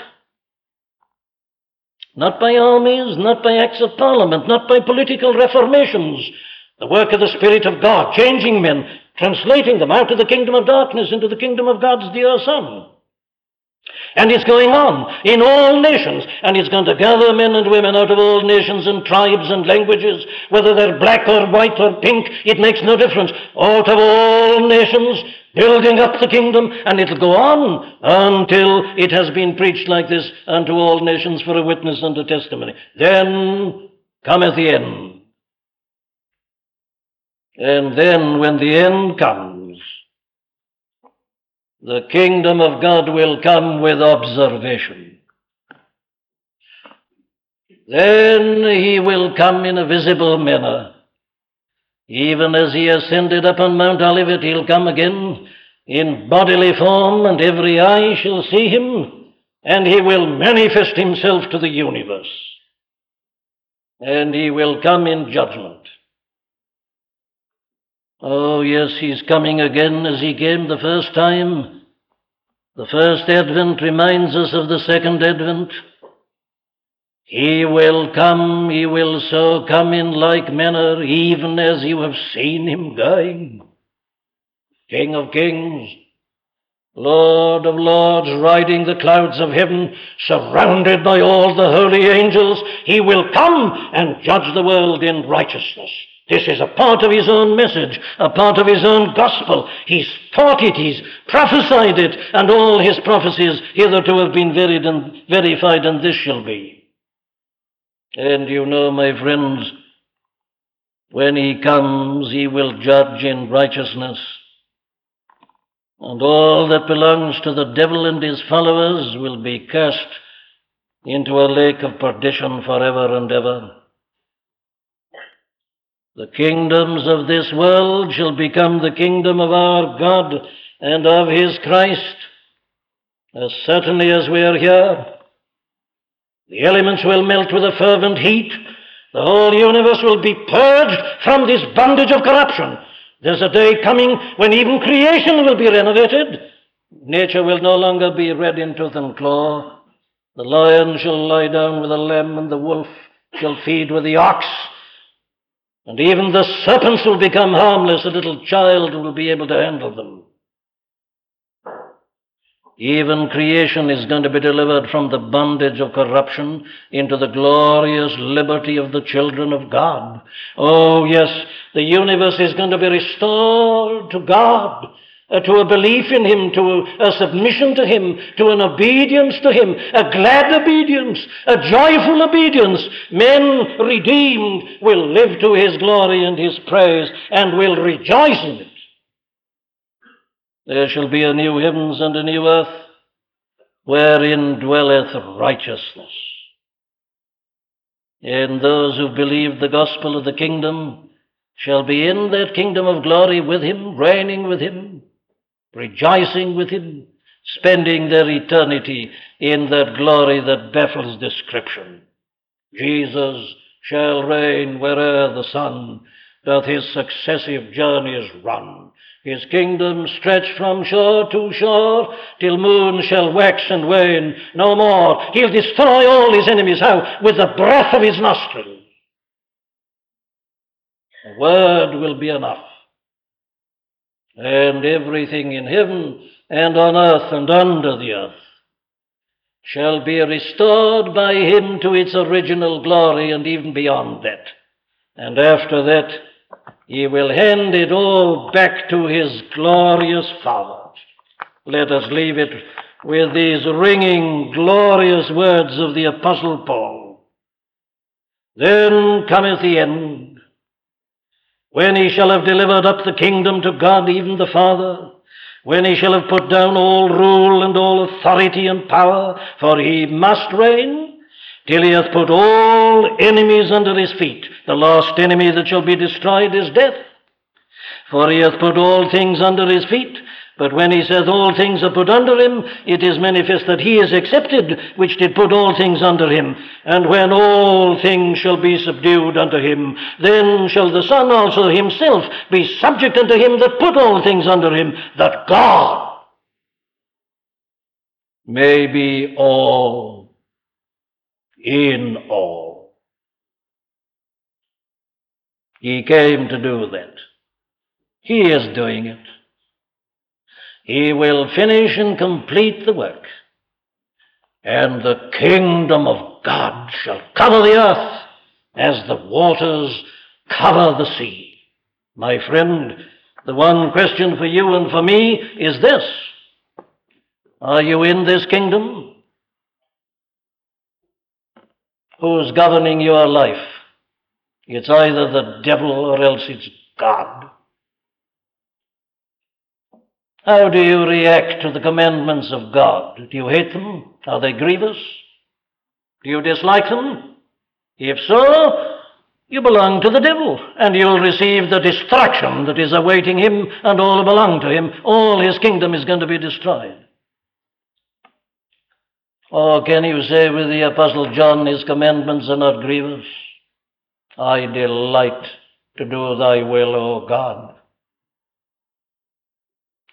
Not by armies, not by acts of parliament, not by political reformations. The work of the Spirit of God, changing men, translating them out of the kingdom of darkness into the kingdom of God's dear Son. And it's going on in all nations, and it's going to gather men and women out of all nations and tribes and languages, whether they're black or white or pink, it makes no difference. Out of all nations, building up the kingdom, and it'll go on until it has been preached like this unto all nations for a witness and a testimony. Then cometh the end. And then, when the end comes, the kingdom of God will come with observation. Then he will come in a visible manner. Even as he ascended up on Mount Olivet, he'll come again in bodily form, and every eye shall see him, and he will manifest himself to the universe. And he will come in judgment. Oh, yes, he's coming again as he came the first time. The first advent reminds us of the second advent. He will come, he will so come in like manner, even as you have seen him going. King of kings, Lord of lords, riding the clouds of heaven, surrounded by all the holy angels, he will come and judge the world in righteousness. This is a part of his own message, a part of his own gospel. He's taught it, he's prophesied it, and all his prophecies hitherto have been verified and, this shall be. And you know, my friends, when he comes, he will judge in righteousness. And all that belongs to the devil and his followers will be cast into a lake of perdition forever and ever. The kingdoms of this world shall become the kingdom of our God and of his Christ, as certainly as we are here. The elements will melt with a fervent heat. The whole universe will be purged from this bondage of corruption. There's a day coming when even creation will be renovated. Nature will no longer be red in tooth and claw. The lion shall lie down with the lamb, and the wolf shall feed with the ox. And even the serpents will become harmless. A little child will be able to handle them. Even creation is going to be delivered from the bondage of corruption into the glorious liberty of the children of God. Oh, yes, the universe is going to be restored to God uh, to a belief in Him, to a submission to Him, to an obedience to Him, a glad obedience, a joyful obedience. Men redeemed will live to His glory and His praise and will rejoice in it. There shall be a new heavens and a new earth wherein dwelleth righteousness. And those who believe the gospel of the kingdom shall be in that kingdom of glory with him, reigning with him, rejoicing with him, spending their eternity in that glory that baffles description. Jesus shall reign where'er the sun doth his successive journeys run. His kingdom stretch from shore to shore, till moon shall wax and wane no more. He'll destroy all his enemies, how? With the breath of his nostrils. A word will be enough and everything in heaven and on earth and under the earth shall be restored by him to its original glory and even beyond that. And after that, he will hand it all back to his glorious Father. Let us leave it with these ringing, glorious words of the Apostle Paul. Then cometh the end when he shall have delivered up the kingdom to God, even the Father, when he shall have put down all rule and all authority and power, for he must reign, till he hath put all enemies under his feet. The last enemy that shall be destroyed is death. For he hath put all things under his feet, But when he saith all things are put under him, it is manifest that he is accepted, which did put all things under him. And when all things shall be subdued unto him, then shall the Son also himself be subject unto him that put all things under him, that God may be all in all. He came to do that. He is doing it. He will finish and complete the work, and the kingdom of God shall cover the earth as the waters cover the sea. My friend, the one question for you and for me is this Are you in this kingdom? Who's governing your life? It's either the devil or else it's God. How do you react to the commandments of God? Do you hate them? Are they grievous? Do you dislike them? If so, you belong to the devil, and you'll receive the destruction that is awaiting him and all who belong to him. All his kingdom is going to be destroyed. Or can you say with the Apostle John, his commandments are not grievous? I delight to do thy will, O God.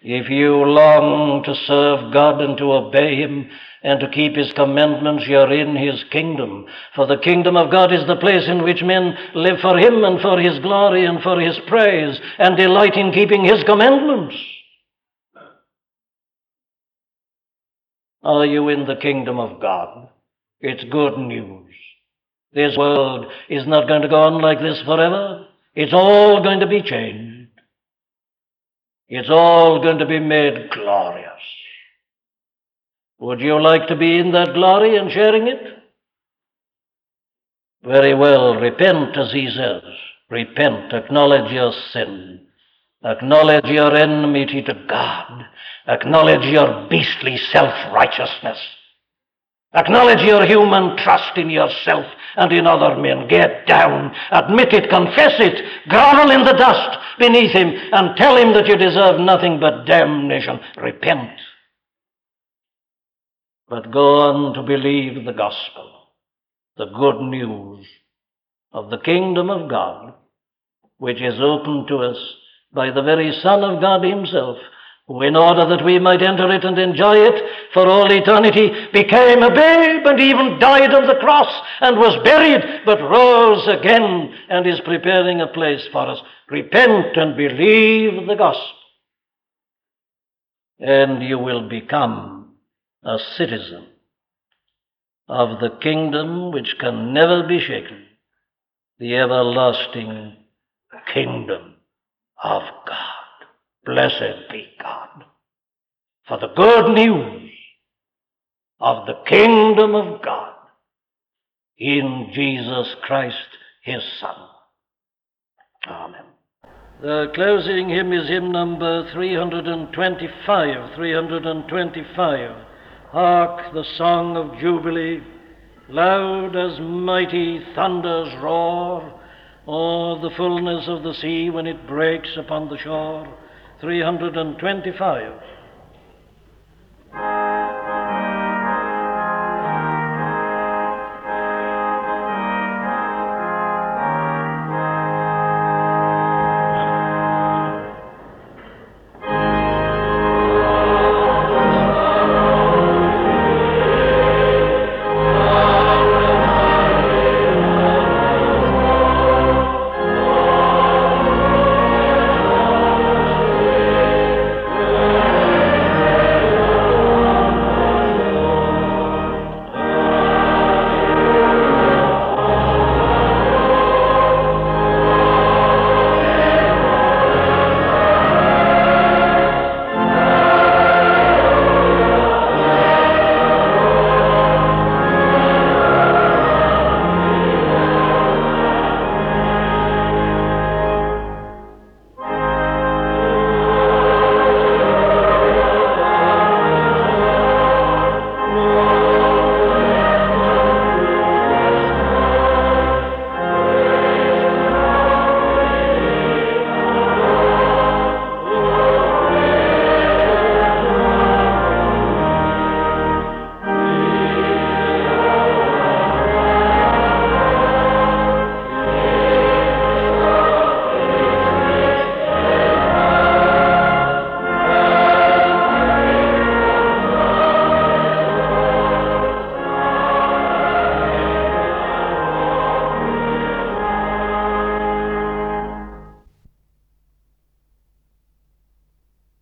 If you long to serve God and to obey Him and to keep His commandments, you're in His kingdom. For the kingdom of God is the place in which men live for Him and for His glory and for His praise and delight in keeping His commandments. Are you in the kingdom of God? It's good news. This world is not going to go on like this forever. It's all going to be changed. It's all going to be made glorious. Would you like to be in that glory and sharing it? Very well, repent as he says. Repent, acknowledge your sin, acknowledge your enmity to God, acknowledge your beastly self righteousness. Acknowledge your human trust in yourself and in other men. Get down, admit it, confess it, grovel in the dust beneath him, and tell him that you deserve nothing but damnation. Repent. But go on to believe the gospel, the good news of the kingdom of God, which is opened to us by the very Son of God Himself in order that we might enter it and enjoy it for all eternity, became a babe and even died on the cross and was buried, but rose again and is preparing a place for us. Repent and believe the gospel, and you will become a citizen of the kingdom which can never be shaken, the everlasting kingdom of God. Blessed be God for the good news of the kingdom of God in Jesus Christ, his Son. Amen. The closing hymn is hymn number 325. 325. Hark the song of Jubilee, loud as mighty thunders roar, o'er the fullness of the sea when it breaks upon the shore. 325.